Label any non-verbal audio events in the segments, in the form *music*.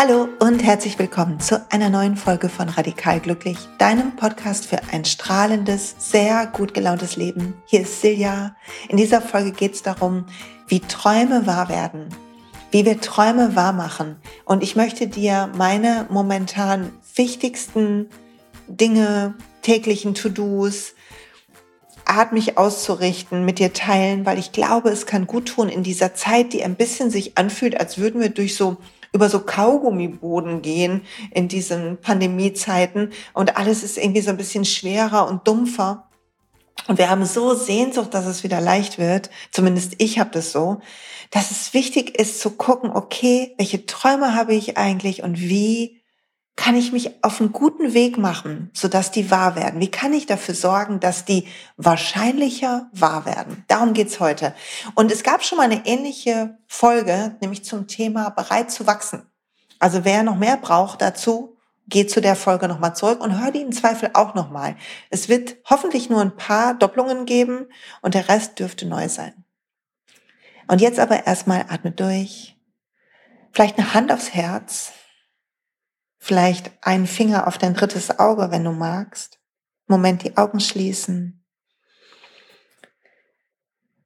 Hallo und herzlich willkommen zu einer neuen Folge von Radikal Glücklich, deinem Podcast für ein strahlendes, sehr gut gelauntes Leben. Hier ist Silja. In dieser Folge geht es darum, wie Träume wahr werden, wie wir Träume wahr machen. Und ich möchte dir meine momentan wichtigsten Dinge, täglichen To-Dos, Art, mich auszurichten, mit dir teilen, weil ich glaube, es kann gut tun in dieser Zeit, die ein bisschen sich anfühlt, als würden wir durch so über so Kaugummiboden gehen in diesen Pandemiezeiten und alles ist irgendwie so ein bisschen schwerer und dumpfer. Und wir haben so Sehnsucht, dass es wieder leicht wird, zumindest ich habe das so, dass es wichtig ist zu gucken, okay, welche Träume habe ich eigentlich und wie kann ich mich auf einen guten Weg machen, sodass die wahr werden? Wie kann ich dafür sorgen, dass die wahrscheinlicher wahr werden? Darum geht's heute. Und es gab schon mal eine ähnliche Folge, nämlich zum Thema bereit zu wachsen. Also wer noch mehr braucht dazu, geht zu der Folge nochmal zurück und hör die im Zweifel auch nochmal. Es wird hoffentlich nur ein paar Doppelungen geben und der Rest dürfte neu sein. Und jetzt aber erstmal atme durch. Vielleicht eine Hand aufs Herz Vielleicht einen Finger auf dein drittes Auge, wenn du magst. Moment die Augen schließen.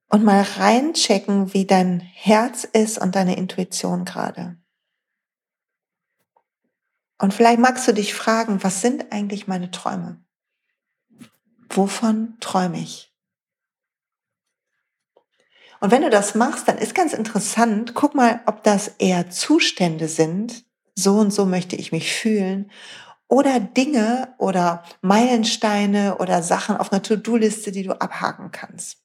Und mal reinchecken, wie dein Herz ist und deine Intuition gerade. Und vielleicht magst du dich fragen, was sind eigentlich meine Träume? Wovon träume ich? Und wenn du das machst, dann ist ganz interessant, guck mal, ob das eher Zustände sind, so und so möchte ich mich fühlen. Oder Dinge oder Meilensteine oder Sachen auf einer To-Do-Liste, die du abhaken kannst.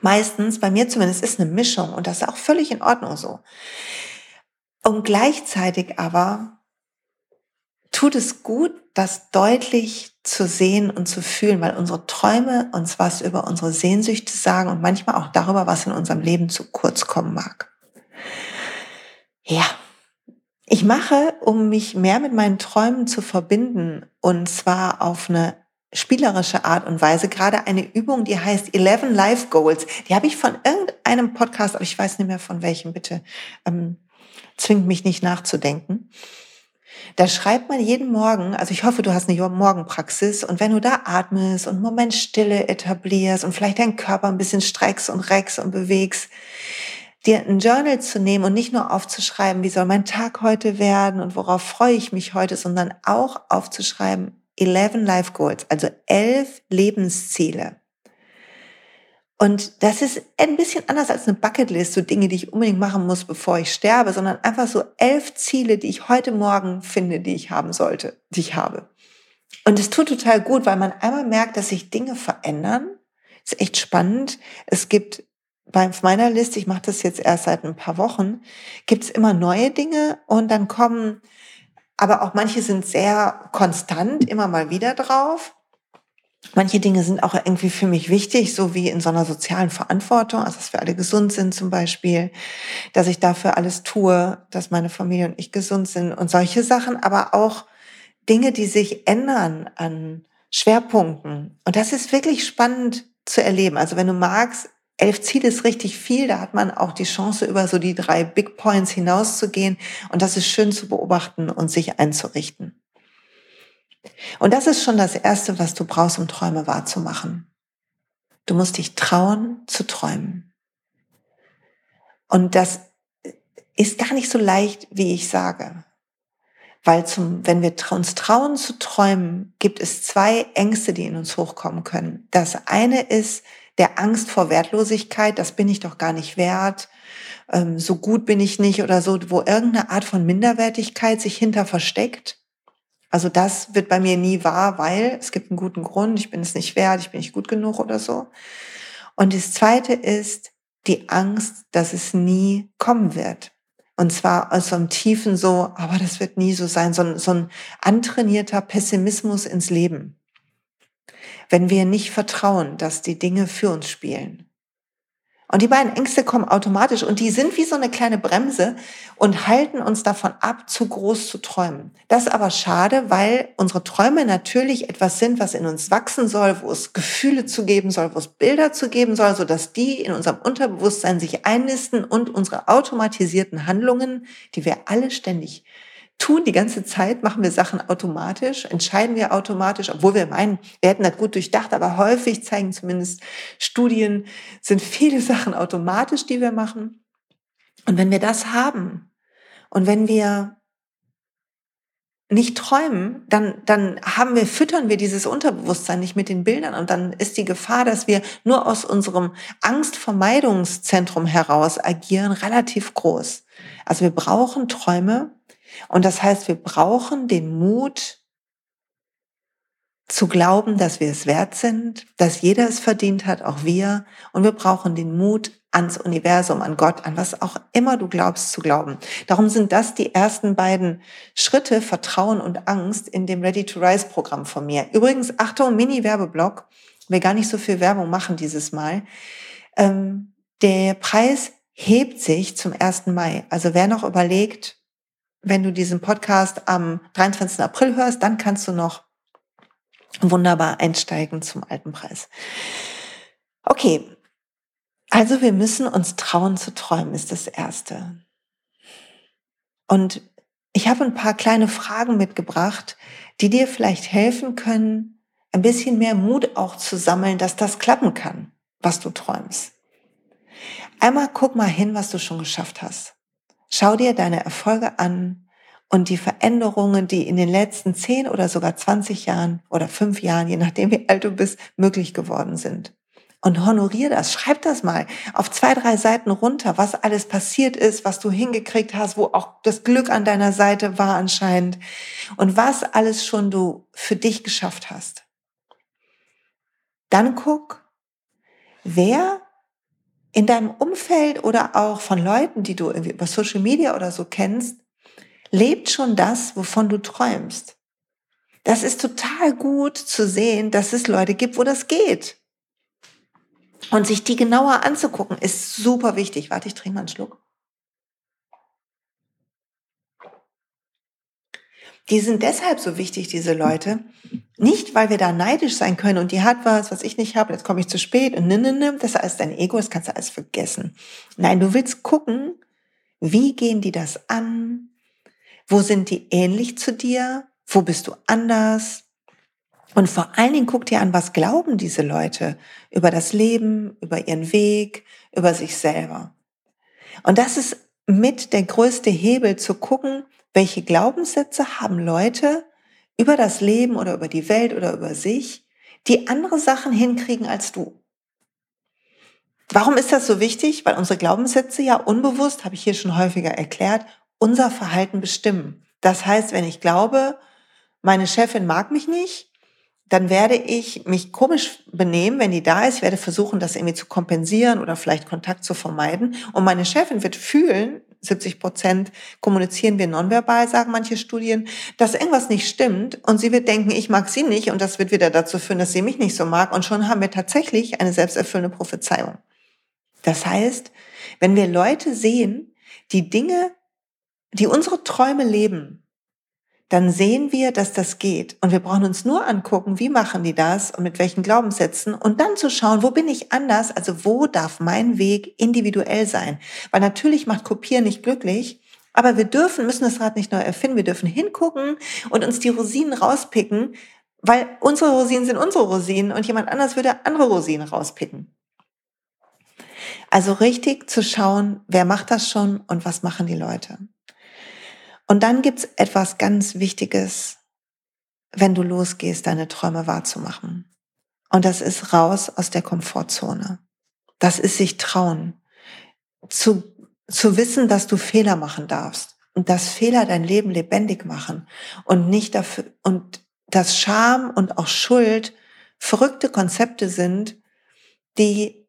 Meistens, bei mir zumindest, ist eine Mischung und das ist auch völlig in Ordnung so. Und gleichzeitig aber tut es gut, das deutlich zu sehen und zu fühlen, weil unsere Träume uns was über unsere Sehnsüchte sagen und manchmal auch darüber, was in unserem Leben zu kurz kommen mag. Ja, ich mache, um mich mehr mit meinen Träumen zu verbinden, und zwar auf eine spielerische Art und Weise, gerade eine Übung, die heißt 11 Life Goals. Die habe ich von irgendeinem Podcast, aber ich weiß nicht mehr von welchem, bitte ähm, zwingt mich nicht nachzudenken. Da schreibt man jeden Morgen, also ich hoffe, du hast eine Morgenpraxis und wenn du da atmest und einen Moment Stille etablierst und vielleicht deinen Körper ein bisschen streckst und reckst und bewegst, dir ein Journal zu nehmen und nicht nur aufzuschreiben, wie soll mein Tag heute werden und worauf freue ich mich heute, sondern auch aufzuschreiben, 11 Life Goals, also elf Lebensziele. Und das ist ein bisschen anders als eine Bucketlist, so Dinge, die ich unbedingt machen muss, bevor ich sterbe, sondern einfach so elf Ziele, die ich heute Morgen finde, die ich haben sollte, die ich habe. Und es tut total gut, weil man einmal merkt, dass sich Dinge verändern. ist echt spannend. Es gibt bei meiner Liste, ich mache das jetzt erst seit ein paar Wochen, gibt's immer neue Dinge und dann kommen, aber auch manche sind sehr konstant, immer mal wieder drauf. Manche Dinge sind auch irgendwie für mich wichtig, so wie in so einer sozialen Verantwortung, also dass wir alle gesund sind zum Beispiel, dass ich dafür alles tue, dass meine Familie und ich gesund sind und solche Sachen, aber auch Dinge, die sich ändern an Schwerpunkten. Und das ist wirklich spannend zu erleben. Also wenn du magst, elf Ziele ist richtig viel. Da hat man auch die Chance, über so die drei Big Points hinauszugehen. Und das ist schön zu beobachten und sich einzurichten. Und das ist schon das Erste, was du brauchst, um Träume wahrzumachen. Du musst dich trauen zu träumen. Und das ist gar nicht so leicht, wie ich sage. Weil zum, wenn wir uns trauen zu träumen, gibt es zwei Ängste, die in uns hochkommen können. Das eine ist, der Angst vor Wertlosigkeit, das bin ich doch gar nicht wert, ähm, so gut bin ich nicht oder so, wo irgendeine Art von Minderwertigkeit sich hinter versteckt. Also das wird bei mir nie wahr, weil es gibt einen guten Grund, ich bin es nicht wert, ich bin nicht gut genug oder so. Und das Zweite ist die Angst, dass es nie kommen wird. Und zwar aus so einem tiefen so, aber das wird nie so sein, so ein, so ein antrainierter Pessimismus ins Leben wenn wir nicht vertrauen, dass die Dinge für uns spielen. Und die beiden Ängste kommen automatisch und die sind wie so eine kleine Bremse und halten uns davon ab, zu groß zu träumen. Das ist aber schade, weil unsere Träume natürlich etwas sind, was in uns wachsen soll, wo es Gefühle zu geben soll, wo es Bilder zu geben soll, sodass die in unserem Unterbewusstsein sich einnisten und unsere automatisierten Handlungen, die wir alle ständig tun die ganze Zeit, machen wir Sachen automatisch, entscheiden wir automatisch, obwohl wir meinen, wir hätten das gut durchdacht, aber häufig zeigen zumindest Studien, sind viele *laughs* Sachen automatisch, die wir machen. Und wenn wir das haben und wenn wir nicht träumen, dann, dann haben wir, füttern wir dieses Unterbewusstsein nicht mit den Bildern und dann ist die Gefahr, dass wir nur aus unserem Angstvermeidungszentrum heraus agieren, relativ groß. Also wir brauchen Träume und das heißt, wir brauchen den Mut, zu glauben, dass wir es wert sind, dass jeder es verdient hat, auch wir. Und wir brauchen den Mut, ans Universum, an Gott, an was auch immer du glaubst zu glauben. Darum sind das die ersten beiden Schritte, Vertrauen und Angst, in dem Ready to Rise Programm von mir. Übrigens, Achtung, Mini-Werbeblock. Wir gar nicht so viel Werbung machen dieses Mal. Ähm, der Preis hebt sich zum 1. Mai. Also wer noch überlegt, wenn du diesen Podcast am 23. April hörst, dann kannst du noch wunderbar einsteigen zum alten Preis. Okay, also wir müssen uns trauen zu träumen, ist das Erste. Und ich habe ein paar kleine Fragen mitgebracht, die dir vielleicht helfen können, ein bisschen mehr Mut auch zu sammeln, dass das klappen kann, was du träumst. Einmal guck mal hin, was du schon geschafft hast. Schau dir deine Erfolge an und die Veränderungen, die in den letzten zehn oder sogar 20 Jahren oder fünf Jahren, je nachdem wie alt du bist, möglich geworden sind. Und honorier das, schreib das mal auf zwei, drei Seiten runter, was alles passiert ist, was du hingekriegt hast, wo auch das Glück an deiner Seite war anscheinend und was alles schon du für dich geschafft hast. Dann guck, wer in deinem Umfeld oder auch von Leuten, die du irgendwie über Social Media oder so kennst, lebt schon das, wovon du träumst. Das ist total gut zu sehen, dass es Leute gibt, wo das geht. Und sich die genauer anzugucken, ist super wichtig. Warte, ich trinke mal einen Schluck. Die sind deshalb so wichtig, diese Leute. Nicht, weil wir da neidisch sein können und die hat was, was ich nicht habe, jetzt komme ich zu spät und nimm, nimm, nimm, das ist alles dein Ego, das kannst du alles vergessen. Nein, du willst gucken, wie gehen die das an? Wo sind die ähnlich zu dir? Wo bist du anders? Und vor allen Dingen guck dir an, was glauben diese Leute über das Leben, über ihren Weg, über sich selber. Und das ist mit der größte Hebel zu gucken, welche Glaubenssätze haben Leute über das Leben oder über die Welt oder über sich, die andere Sachen hinkriegen als du. Warum ist das so wichtig? Weil unsere Glaubenssätze ja unbewusst, habe ich hier schon häufiger erklärt, unser Verhalten bestimmen. Das heißt, wenn ich glaube, meine Chefin mag mich nicht, dann werde ich mich komisch benehmen, wenn die da ist. Ich werde versuchen, das irgendwie zu kompensieren oder vielleicht Kontakt zu vermeiden. Und meine Chefin wird fühlen, 70 Prozent kommunizieren wir nonverbal, sagen manche Studien, dass irgendwas nicht stimmt. Und sie wird denken, ich mag sie nicht. Und das wird wieder dazu führen, dass sie mich nicht so mag. Und schon haben wir tatsächlich eine selbsterfüllende Prophezeiung. Das heißt, wenn wir Leute sehen, die Dinge die unsere Träume leben, dann sehen wir, dass das geht. Und wir brauchen uns nur angucken, wie machen die das und mit welchen Glaubenssätzen und dann zu schauen, wo bin ich anders, also wo darf mein Weg individuell sein. Weil natürlich macht Kopieren nicht glücklich, aber wir dürfen, müssen das Rad nicht neu erfinden, wir dürfen hingucken und uns die Rosinen rauspicken, weil unsere Rosinen sind unsere Rosinen und jemand anders würde andere Rosinen rauspicken. Also richtig zu schauen, wer macht das schon und was machen die Leute. Und dann gibt's etwas ganz Wichtiges, wenn du losgehst, deine Träume wahrzumachen. Und das ist raus aus der Komfortzone. Das ist sich trauen. Zu, zu wissen, dass du Fehler machen darfst. Und dass Fehler dein Leben lebendig machen. Und nicht dafür, und dass Scham und auch Schuld verrückte Konzepte sind, die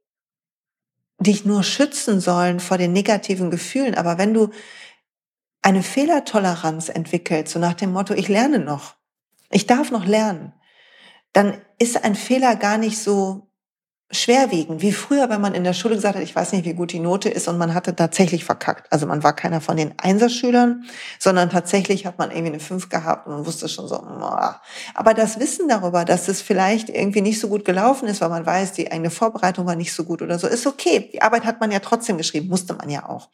dich nur schützen sollen vor den negativen Gefühlen. Aber wenn du eine Fehlertoleranz entwickelt, so nach dem Motto, ich lerne noch, ich darf noch lernen, dann ist ein Fehler gar nicht so schwerwiegend, wie früher, wenn man in der Schule gesagt hat, ich weiß nicht, wie gut die Note ist und man hatte tatsächlich verkackt. Also man war keiner von den Einserschülern, sondern tatsächlich hat man irgendwie eine 5 gehabt und man wusste schon so, aber das Wissen darüber, dass es vielleicht irgendwie nicht so gut gelaufen ist, weil man weiß, die eigene Vorbereitung war nicht so gut oder so, ist okay. Die Arbeit hat man ja trotzdem geschrieben, musste man ja auch.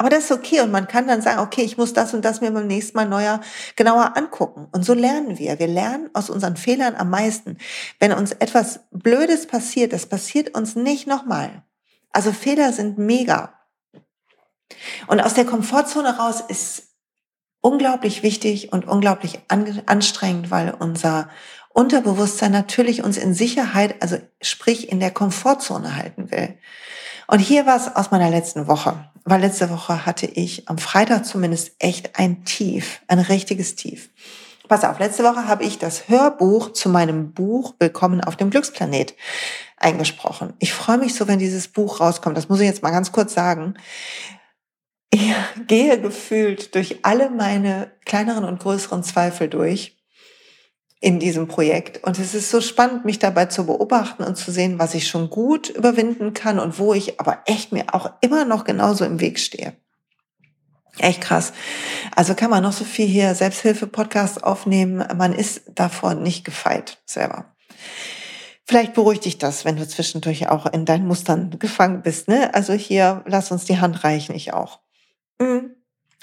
Aber das ist okay und man kann dann sagen, okay, ich muss das und das mir beim nächsten Mal neuer, genauer angucken. Und so lernen wir. Wir lernen aus unseren Fehlern am meisten. Wenn uns etwas Blödes passiert, das passiert uns nicht nochmal. Also Fehler sind mega. Und aus der Komfortzone raus ist unglaublich wichtig und unglaublich anstrengend, weil unser Unterbewusstsein natürlich uns in Sicherheit, also sprich in der Komfortzone halten will. Und hier war es aus meiner letzten Woche, weil letzte Woche hatte ich am Freitag zumindest echt ein Tief, ein richtiges Tief. Pass auf, letzte Woche habe ich das Hörbuch zu meinem Buch Willkommen auf dem Glücksplanet eingesprochen. Ich freue mich so, wenn dieses Buch rauskommt. Das muss ich jetzt mal ganz kurz sagen. Ich *laughs* gehe gefühlt durch alle meine kleineren und größeren Zweifel durch in diesem Projekt. Und es ist so spannend, mich dabei zu beobachten und zu sehen, was ich schon gut überwinden kann und wo ich aber echt mir auch immer noch genauso im Weg stehe. Echt krass. Also kann man noch so viel hier Selbsthilfe-Podcast aufnehmen. Man ist davor nicht gefeit selber. Vielleicht beruhigt dich das, wenn du zwischendurch auch in deinen Mustern gefangen bist. Ne? Also hier, lass uns die Hand reichen, ich auch. Mhm.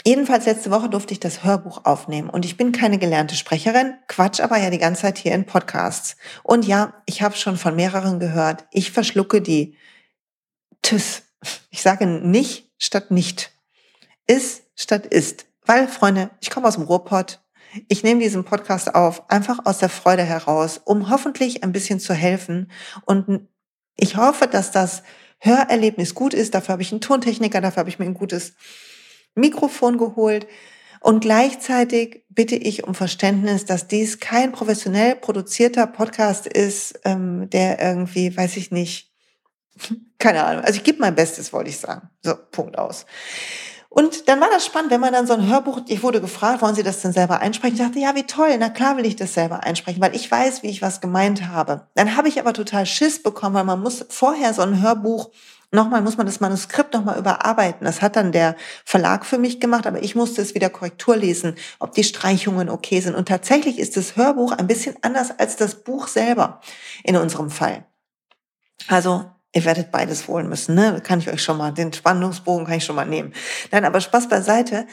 Jedenfalls letzte Woche durfte ich das Hörbuch aufnehmen und ich bin keine gelernte Sprecherin, quatsch aber ja die ganze Zeit hier in Podcasts. Und ja, ich habe schon von mehreren gehört, ich verschlucke die Tüss. Ich sage nicht statt nicht. Ist statt ist. Weil, Freunde, ich komme aus dem Ruhrpott. Ich nehme diesen Podcast auf, einfach aus der Freude heraus, um hoffentlich ein bisschen zu helfen. Und ich hoffe, dass das Hörerlebnis gut ist. Dafür habe ich einen Tontechniker, dafür habe ich mir ein gutes Mikrofon geholt. Und gleichzeitig bitte ich um Verständnis, dass dies kein professionell produzierter Podcast ist, ähm, der irgendwie, weiß ich nicht, *laughs* keine Ahnung. Also ich gebe mein Bestes, wollte ich sagen. So, Punkt aus. Und dann war das spannend, wenn man dann so ein Hörbuch, ich wurde gefragt, wollen Sie das denn selber einsprechen? Ich dachte, ja, wie toll, na klar will ich das selber einsprechen, weil ich weiß, wie ich was gemeint habe. Dann habe ich aber total Schiss bekommen, weil man muss vorher so ein Hörbuch Nochmal muss man das Manuskript nochmal überarbeiten. Das hat dann der Verlag für mich gemacht, aber ich musste es wieder Korrektur lesen, ob die Streichungen okay sind. Und tatsächlich ist das Hörbuch ein bisschen anders als das Buch selber in unserem Fall. Also ihr werdet beides holen müssen, ne? Kann ich euch schon mal, den Spannungsbogen kann ich schon mal nehmen. Nein, aber Spaß beiseite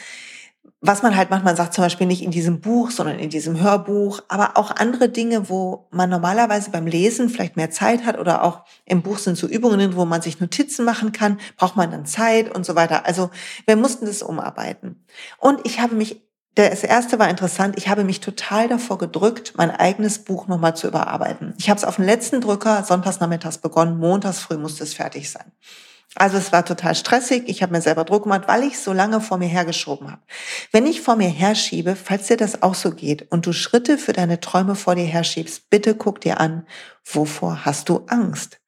was man halt manchmal sagt, zum Beispiel nicht in diesem Buch, sondern in diesem Hörbuch, aber auch andere Dinge, wo man normalerweise beim Lesen vielleicht mehr Zeit hat oder auch im Buch sind so Übungen, wo man sich Notizen machen kann, braucht man dann Zeit und so weiter. Also wir mussten das umarbeiten. Und ich habe mich, das erste war interessant, ich habe mich total davor gedrückt, mein eigenes Buch nochmal zu überarbeiten. Ich habe es auf den letzten Drücker sonntags nachmittags begonnen, montags früh musste es fertig sein. Also es war total stressig. Ich habe mir selber Druck gemacht, weil ich so lange vor mir hergeschoben habe. Wenn ich vor mir herschiebe, falls dir das auch so geht und du Schritte für deine Träume vor dir herschiebst, bitte guck dir an, wovor hast du Angst?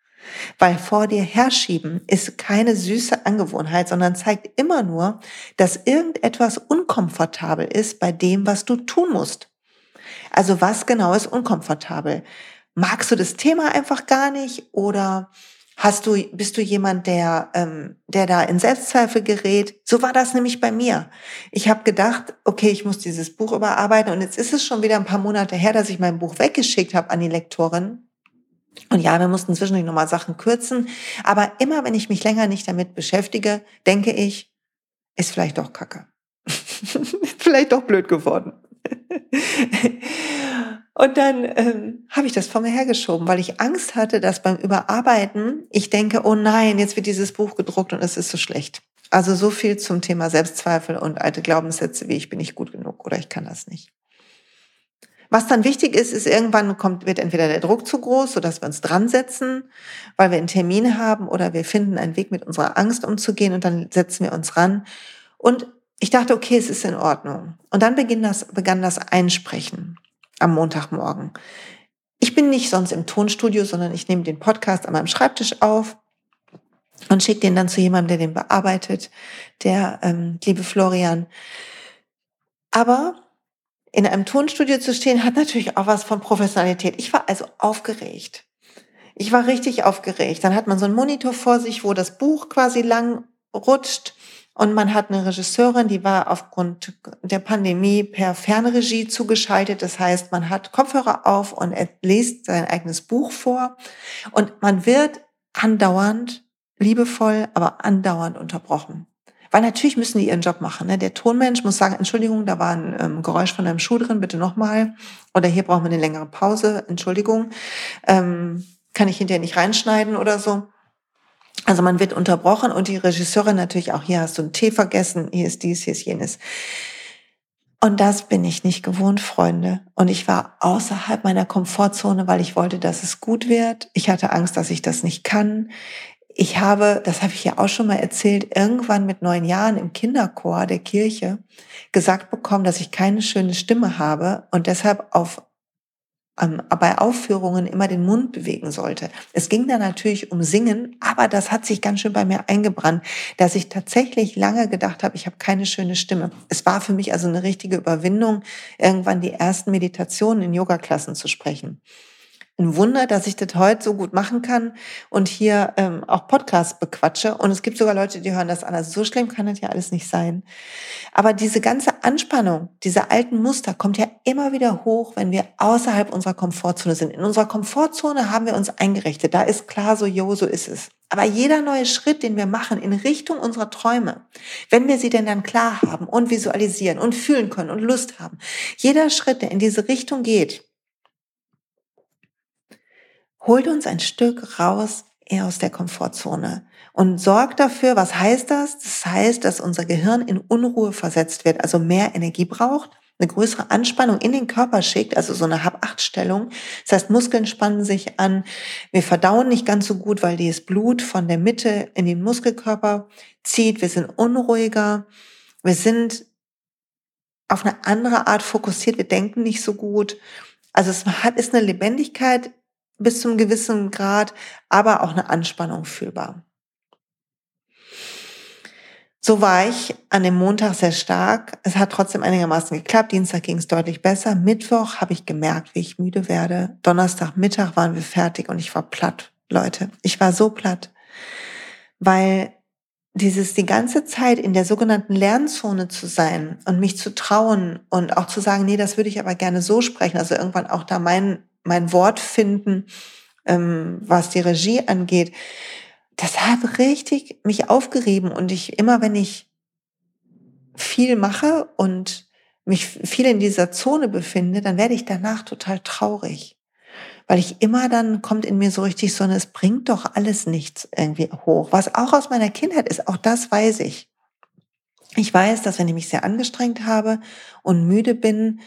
Weil vor dir herschieben ist keine süße Angewohnheit, sondern zeigt immer nur, dass irgendetwas unkomfortabel ist bei dem, was du tun musst. Also was genau ist unkomfortabel? Magst du das Thema einfach gar nicht oder Hast du, bist du jemand, der, ähm, der da in Selbstzweifel gerät? So war das nämlich bei mir. Ich habe gedacht, okay, ich muss dieses Buch überarbeiten und jetzt ist es schon wieder ein paar Monate her, dass ich mein Buch weggeschickt habe an die Lektorin. Und ja, wir mussten zwischendurch nochmal Sachen kürzen. Aber immer, wenn ich mich länger nicht damit beschäftige, denke ich, ist vielleicht doch Kacke. *laughs* vielleicht doch blöd geworden. Und dann ähm, habe ich das vor mir hergeschoben, weil ich Angst hatte, dass beim Überarbeiten ich denke, oh nein, jetzt wird dieses Buch gedruckt und es ist so schlecht. Also so viel zum Thema Selbstzweifel und alte Glaubenssätze wie ich bin nicht gut genug oder ich kann das nicht. Was dann wichtig ist, ist irgendwann kommt, wird entweder der Druck zu groß, sodass wir uns dran setzen, weil wir einen Termin haben oder wir finden einen Weg mit unserer Angst umzugehen und dann setzen wir uns ran. Und ich dachte, okay, es ist in Ordnung. Und dann begann das, begann das Einsprechen am Montagmorgen. Ich bin nicht sonst im Tonstudio, sondern ich nehme den Podcast an meinem Schreibtisch auf und schicke den dann zu jemandem, der den bearbeitet, der ähm, liebe Florian. Aber in einem Tonstudio zu stehen, hat natürlich auch was von Professionalität. Ich war also aufgeregt. Ich war richtig aufgeregt. Dann hat man so einen Monitor vor sich, wo das Buch quasi lang rutscht. Und man hat eine Regisseurin, die war aufgrund der Pandemie per Fernregie zugeschaltet. Das heißt, man hat Kopfhörer auf und er liest sein eigenes Buch vor. Und man wird andauernd, liebevoll, aber andauernd unterbrochen. Weil natürlich müssen die ihren Job machen. Ne? Der Tonmensch muss sagen, Entschuldigung, da war ein ähm, Geräusch von einem Schuh drin, bitte nochmal. Oder hier brauchen wir eine längere Pause, Entschuldigung. Ähm, kann ich hinterher nicht reinschneiden oder so. Also man wird unterbrochen und die Regisseurin natürlich auch, hier hast du einen Tee vergessen, hier ist dies, hier ist jenes. Und das bin ich nicht gewohnt, Freunde. Und ich war außerhalb meiner Komfortzone, weil ich wollte, dass es gut wird. Ich hatte Angst, dass ich das nicht kann. Ich habe, das habe ich ja auch schon mal erzählt, irgendwann mit neun Jahren im Kinderchor der Kirche gesagt bekommen, dass ich keine schöne Stimme habe und deshalb auf ähm, bei Aufführungen immer den Mund bewegen sollte. Es ging da natürlich um Singen, aber das hat sich ganz schön bei mir eingebrannt, dass ich tatsächlich lange gedacht habe, ich habe keine schöne Stimme. Es war für mich also eine richtige Überwindung, irgendwann die ersten Meditationen in Yoga-Klassen zu sprechen ein Wunder, dass ich das heute so gut machen kann und hier ähm, auch Podcasts bequatsche. Und es gibt sogar Leute, die hören das an. Also so schlimm kann das ja alles nicht sein. Aber diese ganze Anspannung, diese alten Muster kommt ja immer wieder hoch, wenn wir außerhalb unserer Komfortzone sind. In unserer Komfortzone haben wir uns eingerichtet. Da ist klar so, jo, so ist es. Aber jeder neue Schritt, den wir machen in Richtung unserer Träume, wenn wir sie denn dann klar haben und visualisieren und fühlen können und Lust haben, jeder Schritt, der in diese Richtung geht, holt uns ein Stück raus eher aus der Komfortzone und sorgt dafür, was heißt das? Das heißt, dass unser Gehirn in Unruhe versetzt wird, also mehr Energie braucht, eine größere Anspannung in den Körper schickt, also so eine Hab-Acht-Stellung. Das heißt, Muskeln spannen sich an. Wir verdauen nicht ganz so gut, weil dieses Blut von der Mitte in den Muskelkörper zieht. Wir sind unruhiger. Wir sind auf eine andere Art fokussiert. Wir denken nicht so gut. Also es hat, ist eine Lebendigkeit bis zum gewissen Grad, aber auch eine Anspannung fühlbar. So war ich an dem Montag sehr stark. Es hat trotzdem einigermaßen geklappt. Dienstag ging es deutlich besser. Mittwoch habe ich gemerkt, wie ich müde werde. Donnerstag Mittag waren wir fertig und ich war platt, Leute. Ich war so platt, weil dieses die ganze Zeit in der sogenannten Lernzone zu sein und mich zu trauen und auch zu sagen, nee, das würde ich aber gerne so sprechen. Also irgendwann auch da mein mein Wort finden, ähm, was die Regie angeht, das hat richtig mich aufgerieben und ich immer, wenn ich viel mache und mich viel in dieser Zone befinde, dann werde ich danach total traurig. Weil ich immer dann kommt in mir so richtig so, es bringt doch alles nichts irgendwie hoch. Was auch aus meiner Kindheit ist, auch das weiß ich. Ich weiß, dass wenn ich mich sehr angestrengt habe und müde bin,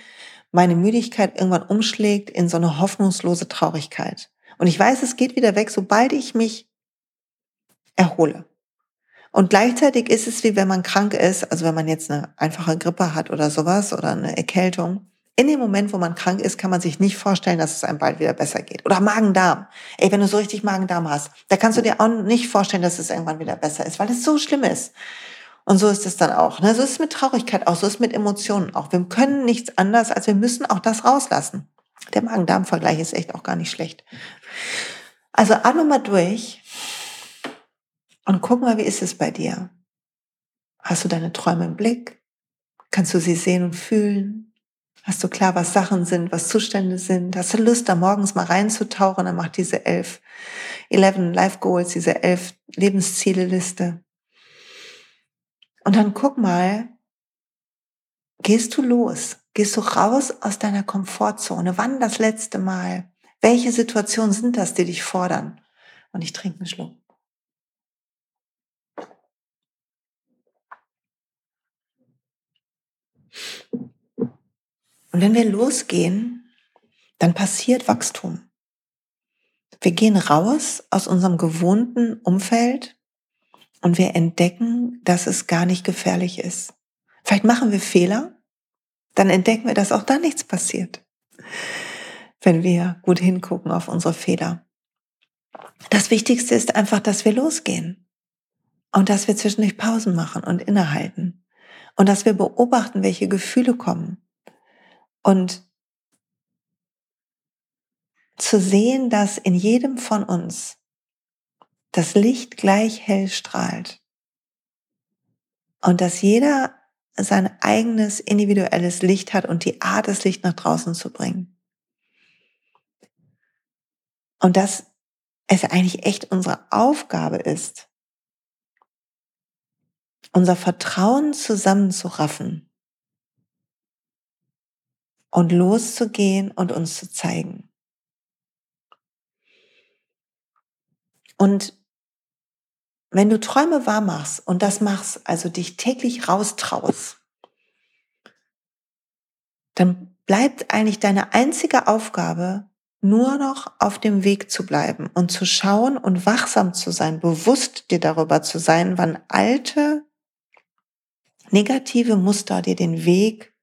meine Müdigkeit irgendwann umschlägt in so eine hoffnungslose Traurigkeit. Und ich weiß, es geht wieder weg, sobald ich mich erhole. Und gleichzeitig ist es wie wenn man krank ist, also wenn man jetzt eine einfache Grippe hat oder sowas oder eine Erkältung. In dem Moment, wo man krank ist, kann man sich nicht vorstellen, dass es einem bald wieder besser geht. Oder Magen-Darm. Ey, wenn du so richtig Magen-Darm hast, da kannst du dir auch nicht vorstellen, dass es irgendwann wieder besser ist, weil es so schlimm ist. Und so ist es dann auch. Ne? So ist es mit Traurigkeit auch, so ist es mit Emotionen auch. Wir können nichts anders, als wir müssen auch das rauslassen. Der Magen-Darm-Vergleich ist echt auch gar nicht schlecht. Also atme mal durch und guck mal, wie ist es bei dir? Hast du deine Träume im Blick? Kannst du sie sehen und fühlen? Hast du klar, was Sachen sind, was Zustände sind? Hast du Lust, da morgens mal reinzutauchen? Dann mach diese elf, 11 Life Goals, diese elf Lebensziele-Liste. Und dann guck mal, gehst du los? Gehst du raus aus deiner Komfortzone? Wann das letzte Mal? Welche Situationen sind das, die dich fordern? Und ich trinke einen Schluck. Und wenn wir losgehen, dann passiert Wachstum. Wir gehen raus aus unserem gewohnten Umfeld und wir entdecken, dass es gar nicht gefährlich ist. Vielleicht machen wir Fehler, dann entdecken wir, dass auch da nichts passiert, wenn wir gut hingucken auf unsere Fehler. Das Wichtigste ist einfach, dass wir losgehen und dass wir zwischendurch Pausen machen und innehalten und dass wir beobachten, welche Gefühle kommen und zu sehen, dass in jedem von uns das Licht gleich hell strahlt und dass jeder sein eigenes individuelles Licht hat und die Art, das Licht nach draußen zu bringen. Und dass es eigentlich echt unsere Aufgabe ist, unser Vertrauen zusammenzuraffen und loszugehen und uns zu zeigen. Und wenn du Träume wahr machst und das machst, also dich täglich raustraust, dann bleibt eigentlich deine einzige Aufgabe, nur noch auf dem Weg zu bleiben und zu schauen und wachsam zu sein, bewusst dir darüber zu sein, wann alte negative Muster dir den Weg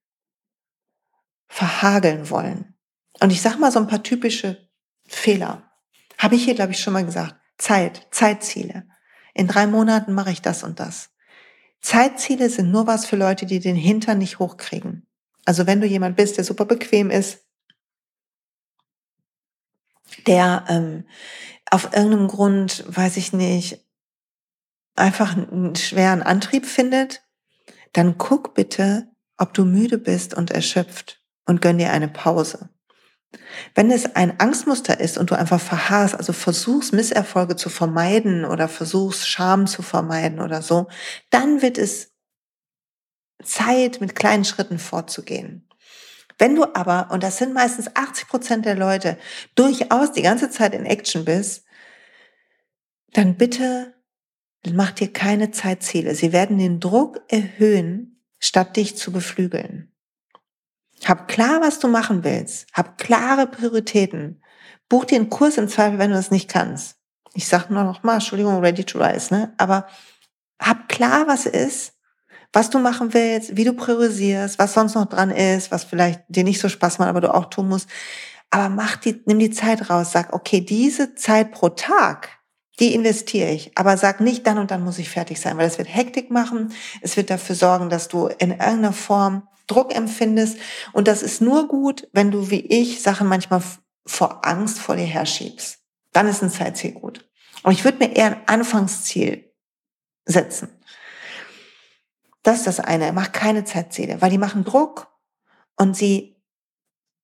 verhageln wollen. Und ich sage mal so ein paar typische Fehler. Habe ich hier, glaube ich, schon mal gesagt. Zeit, Zeitziele. In drei Monaten mache ich das und das. Zeitziele sind nur was für Leute, die den Hintern nicht hochkriegen. Also wenn du jemand bist, der super bequem ist, der ähm, auf irgendeinem Grund, weiß ich nicht, einfach einen schweren Antrieb findet, dann guck bitte, ob du müde bist und erschöpft und gönn dir eine Pause. Wenn es ein Angstmuster ist und du einfach verharrst, also versuchst Misserfolge zu vermeiden oder versuchst Scham zu vermeiden oder so, dann wird es Zeit, mit kleinen Schritten vorzugehen. Wenn du aber, und das sind meistens 80 Prozent der Leute, durchaus die ganze Zeit in Action bist, dann bitte mach dir keine Zeitziele. Sie werden den Druck erhöhen, statt dich zu beflügeln. Hab klar, was du machen willst. Hab klare Prioritäten. Buch dir einen Kurs im Zweifel, wenn du es nicht kannst. Ich sage nur noch mal, Entschuldigung, ready to rise, ne? Aber hab klar, was ist, was du machen willst, wie du priorisierst, was sonst noch dran ist, was vielleicht dir nicht so Spaß macht, aber du auch tun musst. Aber mach die, nimm die Zeit raus, sag, okay, diese Zeit pro Tag, die investiere ich. Aber sag nicht, dann und dann muss ich fertig sein, weil es wird Hektik machen. Es wird dafür sorgen, dass du in irgendeiner Form Druck empfindest. Und das ist nur gut, wenn du wie ich Sachen manchmal vor Angst vor dir herschiebst. Dann ist ein Zeitziel gut. Und ich würde mir eher ein Anfangsziel setzen. Das ist das eine. Mach keine Zeitziele, weil die machen Druck und sie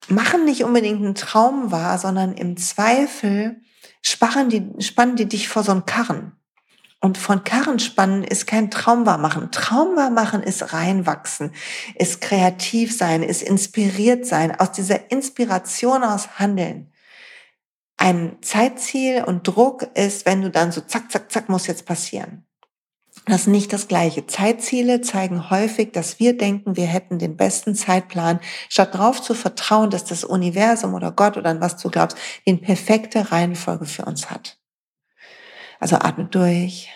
machen nicht unbedingt einen Traum wahr, sondern im Zweifel spannen die, spannen die dich vor so einen Karren. Und von Karren spannen ist kein Traumwahr machen. Traumwahr machen ist reinwachsen, ist kreativ sein, ist inspiriert sein, aus dieser Inspiration aus handeln. Ein Zeitziel und Druck ist, wenn du dann so zack, zack, zack, muss jetzt passieren. Das ist nicht das Gleiche. Zeitziele zeigen häufig, dass wir denken, wir hätten den besten Zeitplan, statt darauf zu vertrauen, dass das Universum oder Gott oder an was du glaubst, den perfekte Reihenfolge für uns hat. Also atme durch.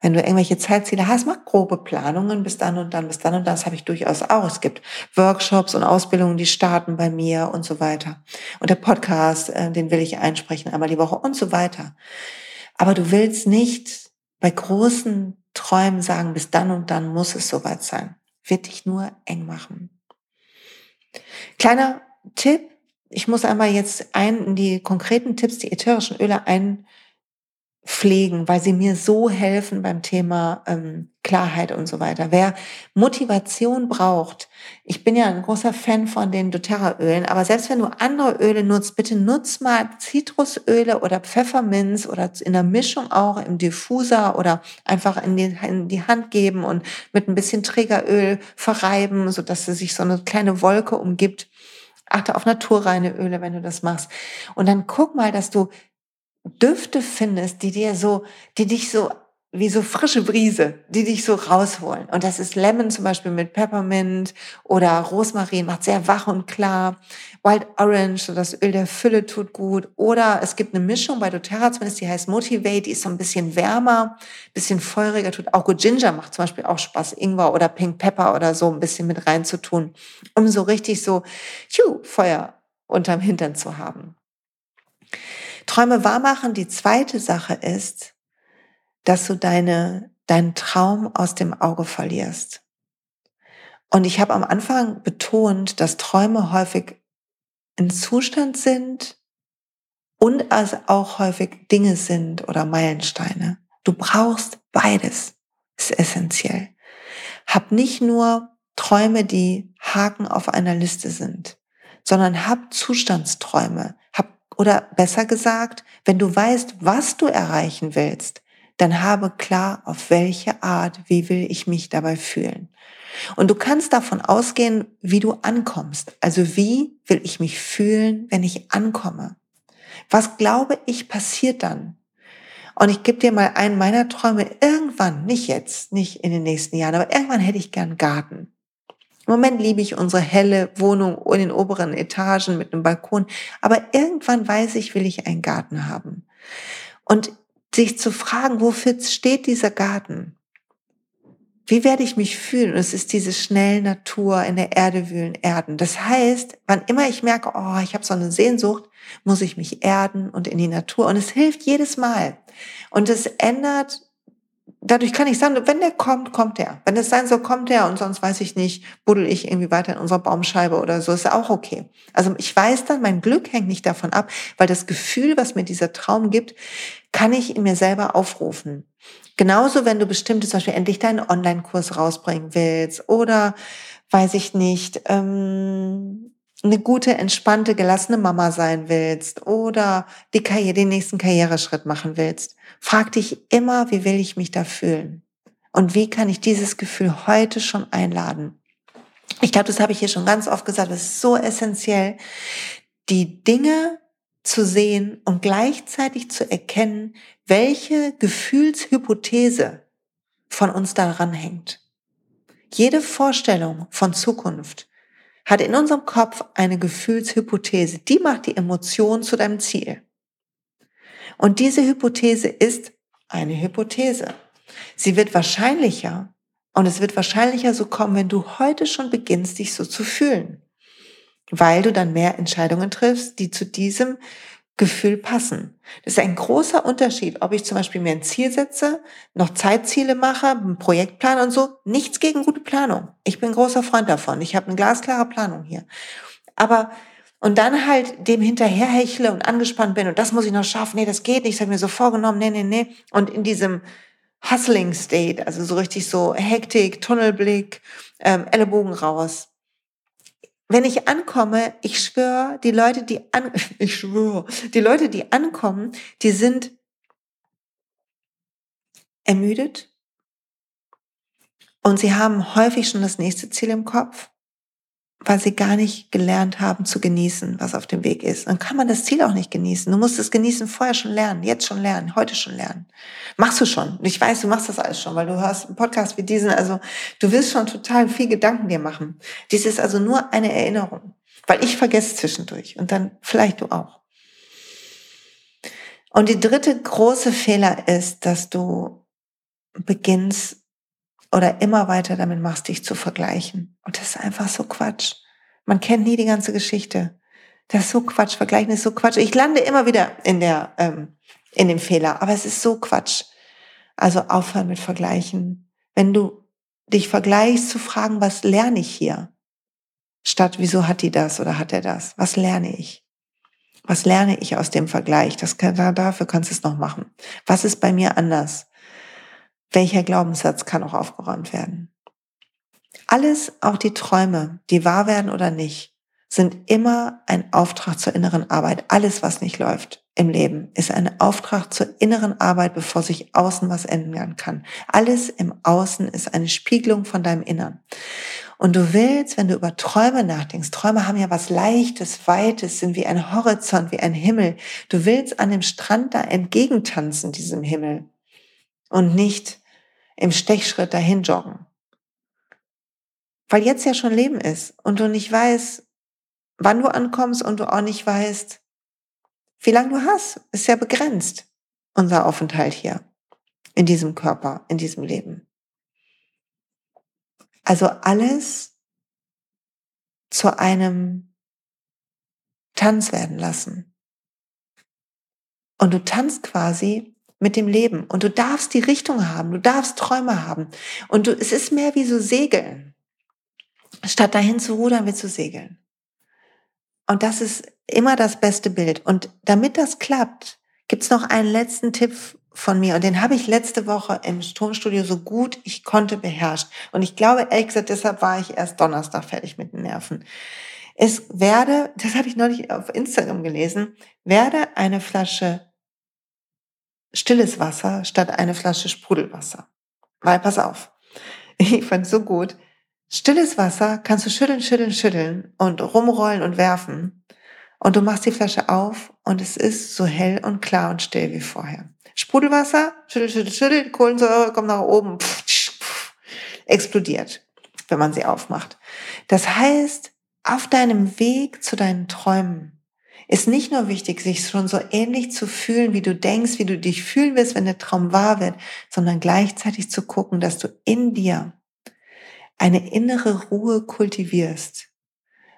Wenn du irgendwelche Zeitziele hast, mach grobe Planungen bis dann und dann, bis dann und dann. Das habe ich durchaus auch. Es gibt Workshops und Ausbildungen, die starten bei mir und so weiter. Und der Podcast, äh, den will ich einsprechen einmal die Woche und so weiter. Aber du willst nicht bei großen Träumen sagen, bis dann und dann muss es soweit sein. Wird dich nur eng machen. Kleiner Tipp. Ich muss einmal jetzt ein, in die konkreten Tipps, die ätherischen Öle ein, pflegen, weil sie mir so helfen beim Thema ähm, Klarheit und so weiter. Wer Motivation braucht, ich bin ja ein großer Fan von den doTERRA-Ölen, aber selbst wenn du andere Öle nutzt, bitte nutz mal Zitrusöle oder Pfefferminz oder in der Mischung auch im Diffuser oder einfach in die, in die Hand geben und mit ein bisschen Trägeröl verreiben, so dass es sich so eine kleine Wolke umgibt. Achte auf naturreine Öle, wenn du das machst. Und dann guck mal, dass du Düfte findest, die dir so, die dich so wie so frische Brise, die dich so rausholen. Und das ist Lemon zum Beispiel mit Peppermint oder Rosmarin, macht sehr wach und klar. Wild Orange, so das Öl der Fülle tut gut. Oder es gibt eine Mischung bei doTERRA zumindest, die heißt Motivate, die ist so ein bisschen wärmer, bisschen feuriger, tut auch gut. Ginger macht zum Beispiel auch Spaß, Ingwer oder Pink Pepper oder so ein bisschen mit reinzutun, um so richtig so, tschu, Feuer unterm Hintern zu haben. Träume wahrmachen. Die zweite Sache ist, dass du deine, deinen Traum aus dem Auge verlierst. Und ich habe am Anfang betont, dass Träume häufig ein Zustand sind und also auch häufig Dinge sind oder Meilensteine. Du brauchst beides. Ist essentiell. Hab nicht nur Träume, die Haken auf einer Liste sind, sondern hab Zustandsträume. Oder besser gesagt, wenn du weißt, was du erreichen willst, dann habe klar, auf welche Art, wie will ich mich dabei fühlen. Und du kannst davon ausgehen, wie du ankommst. Also wie will ich mich fühlen, wenn ich ankomme? Was glaube ich passiert dann? Und ich gebe dir mal einen meiner Träume. Irgendwann, nicht jetzt, nicht in den nächsten Jahren, aber irgendwann hätte ich gern Garten. Im Moment liebe ich unsere helle Wohnung in den oberen Etagen mit einem Balkon. Aber irgendwann weiß ich, will ich einen Garten haben. Und sich zu fragen, wofür steht dieser Garten? Wie werde ich mich fühlen? Und es ist diese schnelle Natur in der Erde wühlen, erden. Das heißt, wann immer ich merke, oh, ich habe so eine Sehnsucht, muss ich mich erden und in die Natur. Und es hilft jedes Mal. Und es ändert dadurch kann ich sagen, wenn der kommt, kommt der. Wenn es sein soll, kommt der und sonst weiß ich nicht, buddel ich irgendwie weiter in unserer Baumscheibe oder so, ist auch okay. Also ich weiß dann, mein Glück hängt nicht davon ab, weil das Gefühl, was mir dieser Traum gibt, kann ich in mir selber aufrufen. Genauso, wenn du bestimmte, zum Beispiel endlich deinen Online-Kurs rausbringen willst oder, weiß ich nicht, ähm, eine gute, entspannte, gelassene Mama sein willst oder die Karriere, den nächsten Karriereschritt machen willst, frag dich immer, wie will ich mich da fühlen? Und wie kann ich dieses Gefühl heute schon einladen? Ich glaube, das habe ich hier schon ganz oft gesagt, das ist so essentiell, die Dinge zu sehen und gleichzeitig zu erkennen, welche Gefühlshypothese von uns daran hängt. Jede Vorstellung von Zukunft hat in unserem Kopf eine Gefühlshypothese. Die macht die Emotion zu deinem Ziel. Und diese Hypothese ist eine Hypothese. Sie wird wahrscheinlicher und es wird wahrscheinlicher so kommen, wenn du heute schon beginnst, dich so zu fühlen. Weil du dann mehr Entscheidungen triffst, die zu diesem Gefühl passen. Das ist ein großer Unterschied, ob ich zum Beispiel mir ein Ziel setze, noch Zeitziele mache, einen Projektplan und so. Nichts gegen gute Planung. Ich bin großer Freund davon. Ich habe eine glasklare Planung hier. Aber und dann halt dem hinterherhechle und angespannt bin und das muss ich noch schaffen, nee, das geht nicht, ich habe mir so vorgenommen, nee, nee, nee. Und in diesem Hustling State, also so richtig so Hektik, Tunnelblick, ähm, Ellenbogen raus, wenn ich ankomme, ich schwöre, die Leute, die an, *laughs* ich schwöre, die Leute, die ankommen, die sind ermüdet. Und sie haben häufig schon das nächste Ziel im Kopf, weil sie gar nicht gelernt haben zu genießen, was auf dem Weg ist. Dann kann man das Ziel auch nicht genießen. Du musst es genießen vorher schon lernen, jetzt schon lernen, heute schon lernen. Machst du schon. Ich weiß, du machst das alles schon, weil du hörst einen Podcast wie diesen. Also du wirst schon total viel Gedanken dir machen. Dies ist also nur eine Erinnerung, weil ich vergesse zwischendurch und dann vielleicht du auch. Und die dritte große Fehler ist, dass du beginnst oder immer weiter damit machst, dich zu vergleichen. Und das ist einfach so Quatsch. Man kennt nie die ganze Geschichte. Das ist so Quatsch. Vergleichen ist so Quatsch. Ich lande immer wieder in der, ähm, in dem Fehler. Aber es ist so Quatsch. Also aufhören mit Vergleichen. Wenn du dich vergleichst, zu fragen, was lerne ich hier? Statt, wieso hat die das oder hat er das? Was lerne ich? Was lerne ich aus dem Vergleich? Das kann, dafür kannst du es noch machen. Was ist bei mir anders? Welcher Glaubenssatz kann auch aufgeräumt werden. Alles, auch die Träume, die wahr werden oder nicht, sind immer ein Auftrag zur inneren Arbeit. Alles, was nicht läuft im Leben, ist ein Auftrag zur inneren Arbeit, bevor sich außen was ändern kann. Alles im Außen ist eine Spiegelung von deinem Innern. Und du willst, wenn du über Träume nachdenkst, Träume haben ja was Leichtes, Weites, sind wie ein Horizont, wie ein Himmel. Du willst an dem Strand da entgegentanzen, diesem Himmel. Und nicht im Stechschritt dahin joggen. Weil jetzt ja schon Leben ist und du nicht weißt, wann du ankommst und du auch nicht weißt, wie lange du hast. Ist ja begrenzt, unser Aufenthalt hier, in diesem Körper, in diesem Leben. Also alles zu einem Tanz werden lassen. Und du tanzt quasi mit dem Leben. Und du darfst die Richtung haben, du darfst Träume haben. Und du, es ist mehr wie so Segeln. Statt dahin zu rudern, wird zu segeln. Und das ist immer das beste Bild. Und damit das klappt, gibt's noch einen letzten Tipp von mir. Und den habe ich letzte Woche im Tonstudio so gut ich konnte beherrscht. Und ich glaube, ehrlich gesagt, deshalb war ich erst Donnerstag fertig mit den Nerven. Es werde, das habe ich neulich auf Instagram gelesen, werde eine Flasche stilles Wasser statt eine Flasche Sprudelwasser. Weil, pass auf, *laughs* ich fand so gut. Stilles Wasser kannst du schütteln, schütteln, schütteln und rumrollen und werfen. Und du machst die Flasche auf und es ist so hell und klar und still wie vorher. Sprudelwasser, schüttel, schüttel, schüttel, Kohlensäure kommt nach oben, pff, pff, explodiert, wenn man sie aufmacht. Das heißt, auf deinem Weg zu deinen Träumen ist nicht nur wichtig, sich schon so ähnlich zu fühlen, wie du denkst, wie du dich fühlen wirst, wenn der Traum wahr wird, sondern gleichzeitig zu gucken, dass du in dir eine innere Ruhe kultivierst,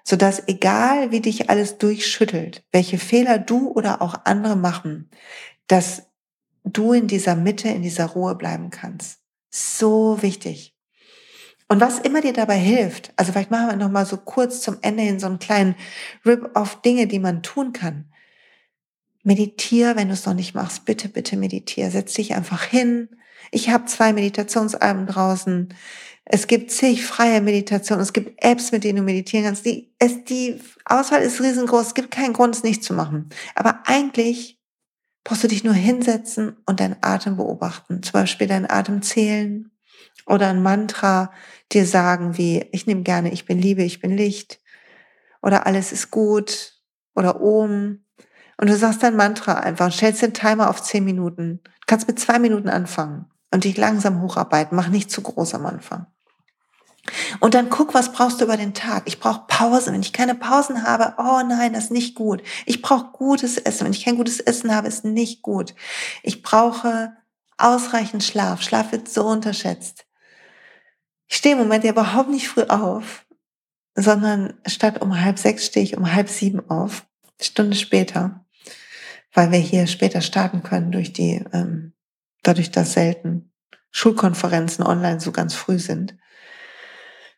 sodass egal wie dich alles durchschüttelt, welche Fehler du oder auch andere machen, dass du in dieser Mitte, in dieser Ruhe bleiben kannst. So wichtig. Und was immer dir dabei hilft, also vielleicht machen wir noch mal so kurz zum Ende hin so einen kleinen Rip-off Dinge, die man tun kann. Meditier, wenn du es noch nicht machst, bitte, bitte meditier. Setz dich einfach hin. Ich habe zwei Meditationsalben draußen. Es gibt zig freie Meditationen. Es gibt Apps, mit denen du meditieren kannst. Die, es, die Auswahl ist riesengroß. Es gibt keinen Grund, es nicht zu machen. Aber eigentlich brauchst du dich nur hinsetzen und deinen Atem beobachten. Zum Beispiel deinen Atem zählen oder ein Mantra dir sagen wie, ich nehme gerne, ich bin Liebe, ich bin Licht oder alles ist gut oder Om. Und du sagst dein Mantra einfach, stellst den Timer auf zehn Minuten. Kannst mit zwei Minuten anfangen und dich langsam hocharbeiten. Mach nicht zu groß am Anfang. Und dann guck, was brauchst du über den Tag. Ich brauche Pausen. Wenn ich keine Pausen habe, oh nein, das ist nicht gut. Ich brauche gutes Essen. Wenn ich kein gutes Essen habe, ist nicht gut. Ich brauche ausreichend Schlaf. Schlaf wird so unterschätzt. Ich stehe im Moment ja überhaupt nicht früh auf, sondern statt um halb sechs stehe ich um halb sieben auf, Stunde später, weil wir hier später starten können durch die, ähm, dadurch, dass selten Schulkonferenzen online so ganz früh sind.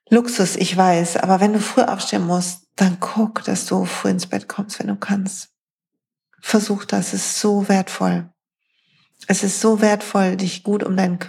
Luxus, ich weiß, aber wenn du früh aufstehen musst, dann guck, dass du früh ins Bett kommst, wenn du kannst. Versuch das, es ist so wertvoll. Es ist so wertvoll, dich gut um deinen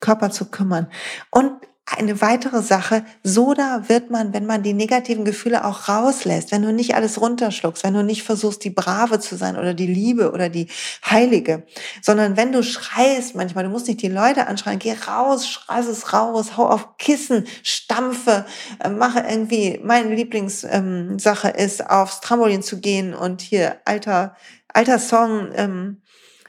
Körper zu kümmern. Und eine weitere Sache, Soda wird man, wenn man die negativen Gefühle auch rauslässt, wenn du nicht alles runterschluckst, wenn du nicht versuchst, die Brave zu sein oder die Liebe oder die Heilige, sondern wenn du schreist manchmal, du musst nicht die Leute anschreien, geh raus, schrei es raus, hau auf Kissen, stampfe, äh, mache irgendwie, meine Lieblingssache ähm, ist, aufs Trampolin zu gehen und hier alter, alter Song, ähm,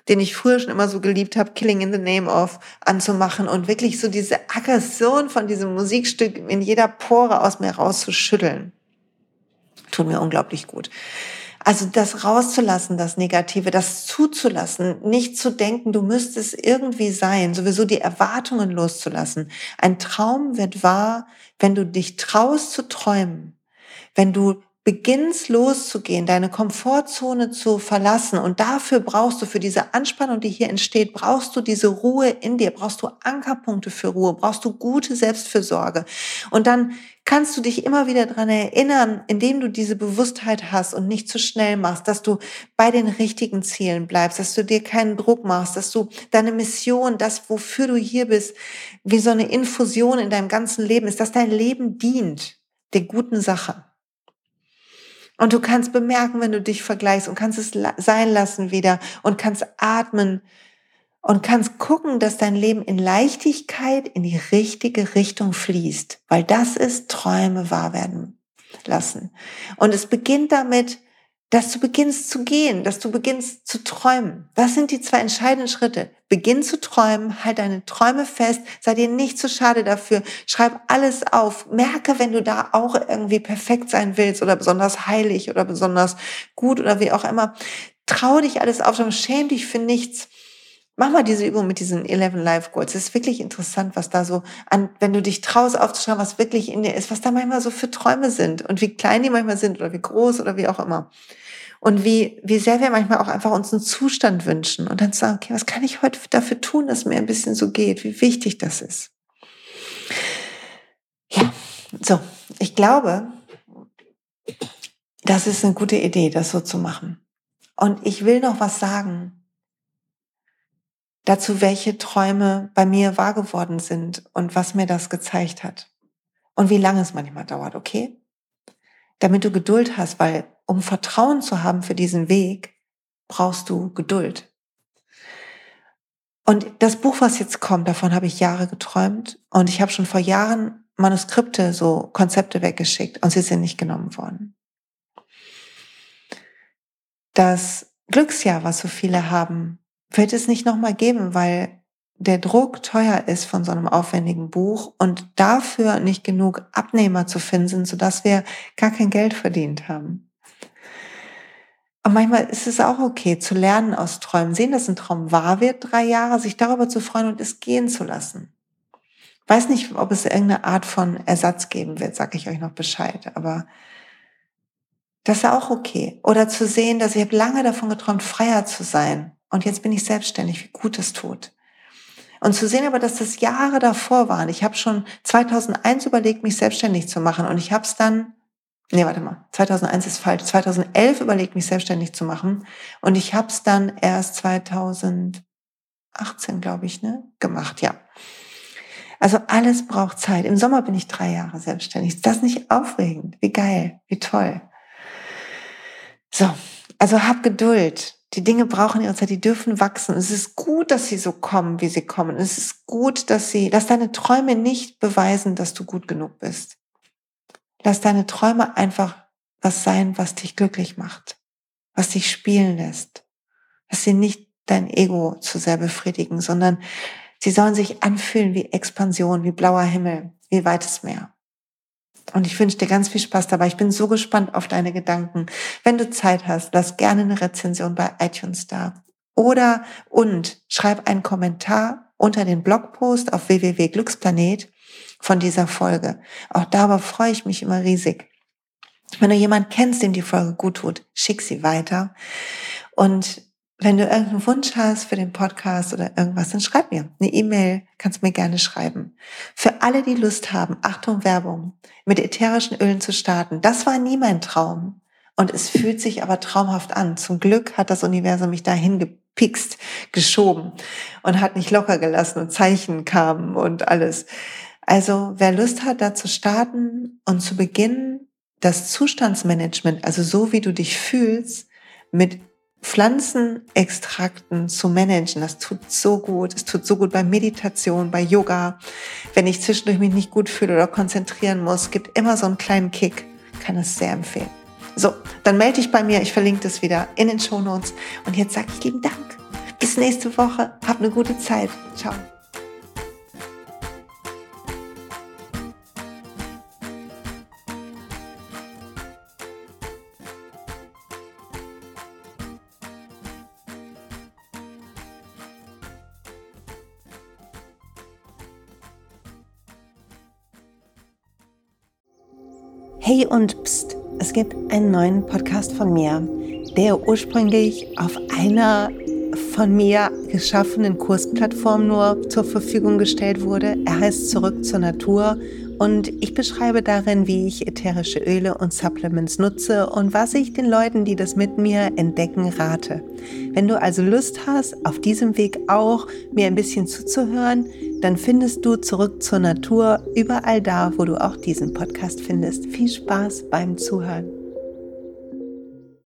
den ich früher schon immer so geliebt habe, Killing in the Name of, anzumachen und wirklich so diese Aggression von diesem Musikstück in jeder Pore aus mir rauszuschütteln. Tut mir unglaublich gut. Also das rauszulassen, das Negative, das zuzulassen, nicht zu denken, du müsstest irgendwie sein, sowieso die Erwartungen loszulassen. Ein Traum wird wahr, wenn du dich traust zu träumen, wenn du beginnst loszugehen, deine Komfortzone zu verlassen und dafür brauchst du, für diese Anspannung, die hier entsteht, brauchst du diese Ruhe in dir, brauchst du Ankerpunkte für Ruhe, brauchst du gute Selbstfürsorge. Und dann kannst du dich immer wieder dran erinnern, indem du diese Bewusstheit hast und nicht zu schnell machst, dass du bei den richtigen Zielen bleibst, dass du dir keinen Druck machst, dass du deine Mission, das, wofür du hier bist, wie so eine Infusion in deinem ganzen Leben ist, dass dein Leben dient der guten Sache. Und du kannst bemerken, wenn du dich vergleichst und kannst es sein lassen wieder und kannst atmen und kannst gucken, dass dein Leben in Leichtigkeit in die richtige Richtung fließt, weil das ist Träume wahr werden lassen. Und es beginnt damit, dass du beginnst zu gehen, dass du beginnst zu träumen. Das sind die zwei entscheidenden Schritte. Beginn zu träumen, halt deine Träume fest, sei dir nicht zu schade dafür, schreib alles auf, merke, wenn du da auch irgendwie perfekt sein willst oder besonders heilig oder besonders gut oder wie auch immer. Trau dich alles auf, schäm dich für nichts. Mach mal diese Übung mit diesen 11 Life Goals. Es ist wirklich interessant, was da so an, wenn du dich traust aufzuschauen, was wirklich in dir ist, was da manchmal so für Träume sind und wie klein die manchmal sind oder wie groß oder wie auch immer und wie, wie sehr wir manchmal auch einfach uns einen Zustand wünschen und dann sagen, okay, was kann ich heute dafür tun, dass mir ein bisschen so geht, wie wichtig das ist. Ja, so, ich glaube, das ist eine gute Idee, das so zu machen. Und ich will noch was sagen dazu, welche Träume bei mir wahr geworden sind und was mir das gezeigt hat. Und wie lange es manchmal dauert, okay? Damit du Geduld hast, weil um Vertrauen zu haben für diesen Weg, brauchst du Geduld. Und das Buch, was jetzt kommt, davon habe ich Jahre geträumt. Und ich habe schon vor Jahren Manuskripte, so Konzepte weggeschickt und sie sind nicht genommen worden. Das Glücksjahr, was so viele haben, wird es nicht nochmal geben, weil der Druck teuer ist von so einem aufwendigen Buch und dafür nicht genug Abnehmer zu finden sind, sodass wir gar kein Geld verdient haben. Und manchmal ist es auch okay, zu lernen aus Träumen, sehen, dass ein Traum wahr wird, drei Jahre, sich darüber zu freuen und es gehen zu lassen. Weiß nicht, ob es irgendeine Art von Ersatz geben wird, sage ich euch noch Bescheid, aber das ist auch okay. Oder zu sehen, dass ich habe lange davon geträumt, freier zu sein und jetzt bin ich selbstständig, wie gut es tut. Und zu sehen aber, dass das Jahre davor waren. Ich habe schon 2001 überlegt, mich selbstständig zu machen und ich habe es dann, nee, warte mal, 2001 ist falsch, 2011 überlegt, mich selbstständig zu machen und ich habe es dann erst 2018, glaube ich, ne, gemacht, ja. Also alles braucht Zeit. Im Sommer bin ich drei Jahre selbstständig. Ist das nicht aufregend? Wie geil, wie toll. So, also hab Geduld. Die Dinge brauchen ihre Zeit, die dürfen wachsen. Es ist gut, dass sie so kommen, wie sie kommen. Es ist gut, dass sie, lass deine Träume nicht beweisen, dass du gut genug bist. Lass deine Träume einfach was sein, was dich glücklich macht, was dich spielen lässt. Lass sie nicht dein Ego zu sehr befriedigen, sondern sie sollen sich anfühlen wie Expansion, wie blauer Himmel, wie weites Meer. Und ich wünsche dir ganz viel Spaß dabei. Ich bin so gespannt auf deine Gedanken. Wenn du Zeit hast, lass gerne eine Rezension bei iTunes da. Oder und schreib einen Kommentar unter den Blogpost auf www.glücksplanet von dieser Folge. Auch darüber freue ich mich immer riesig. Wenn du jemanden kennst, dem die Folge gut tut, schick sie weiter. Und wenn du irgendeinen Wunsch hast für den Podcast oder irgendwas, dann schreib mir eine E-Mail, kannst mir gerne schreiben. Für alle, die Lust haben, Achtung Werbung, mit ätherischen Ölen zu starten, das war nie mein Traum. Und es fühlt sich aber traumhaft an. Zum Glück hat das Universum mich dahin gepikst, geschoben und hat nicht locker gelassen und Zeichen kamen und alles. Also wer Lust hat, da zu starten und zu beginnen, das Zustandsmanagement, also so wie du dich fühlst, mit Pflanzenextrakten zu managen. Das tut so gut. Es tut so gut bei Meditation, bei Yoga. Wenn ich zwischendurch mich nicht gut fühle oder konzentrieren muss, gibt immer so einen kleinen Kick. Kann es sehr empfehlen. So, dann melde dich bei mir. Ich verlinke das wieder in den Show Notes. Und jetzt sage ich lieben Dank. Bis nächste Woche. Hab eine gute Zeit. Ciao. Hey und pst, es gibt einen neuen Podcast von mir, der ursprünglich auf einer von mir geschaffenen Kursplattform nur zur Verfügung gestellt wurde. Er heißt Zurück zur Natur und ich beschreibe darin, wie ich ätherische Öle und Supplements nutze und was ich den Leuten, die das mit mir entdecken, rate. Wenn du also Lust hast, auf diesem Weg auch mir ein bisschen zuzuhören, dann findest du zurück zur Natur überall da, wo du auch diesen Podcast findest. Viel Spaß beim Zuhören.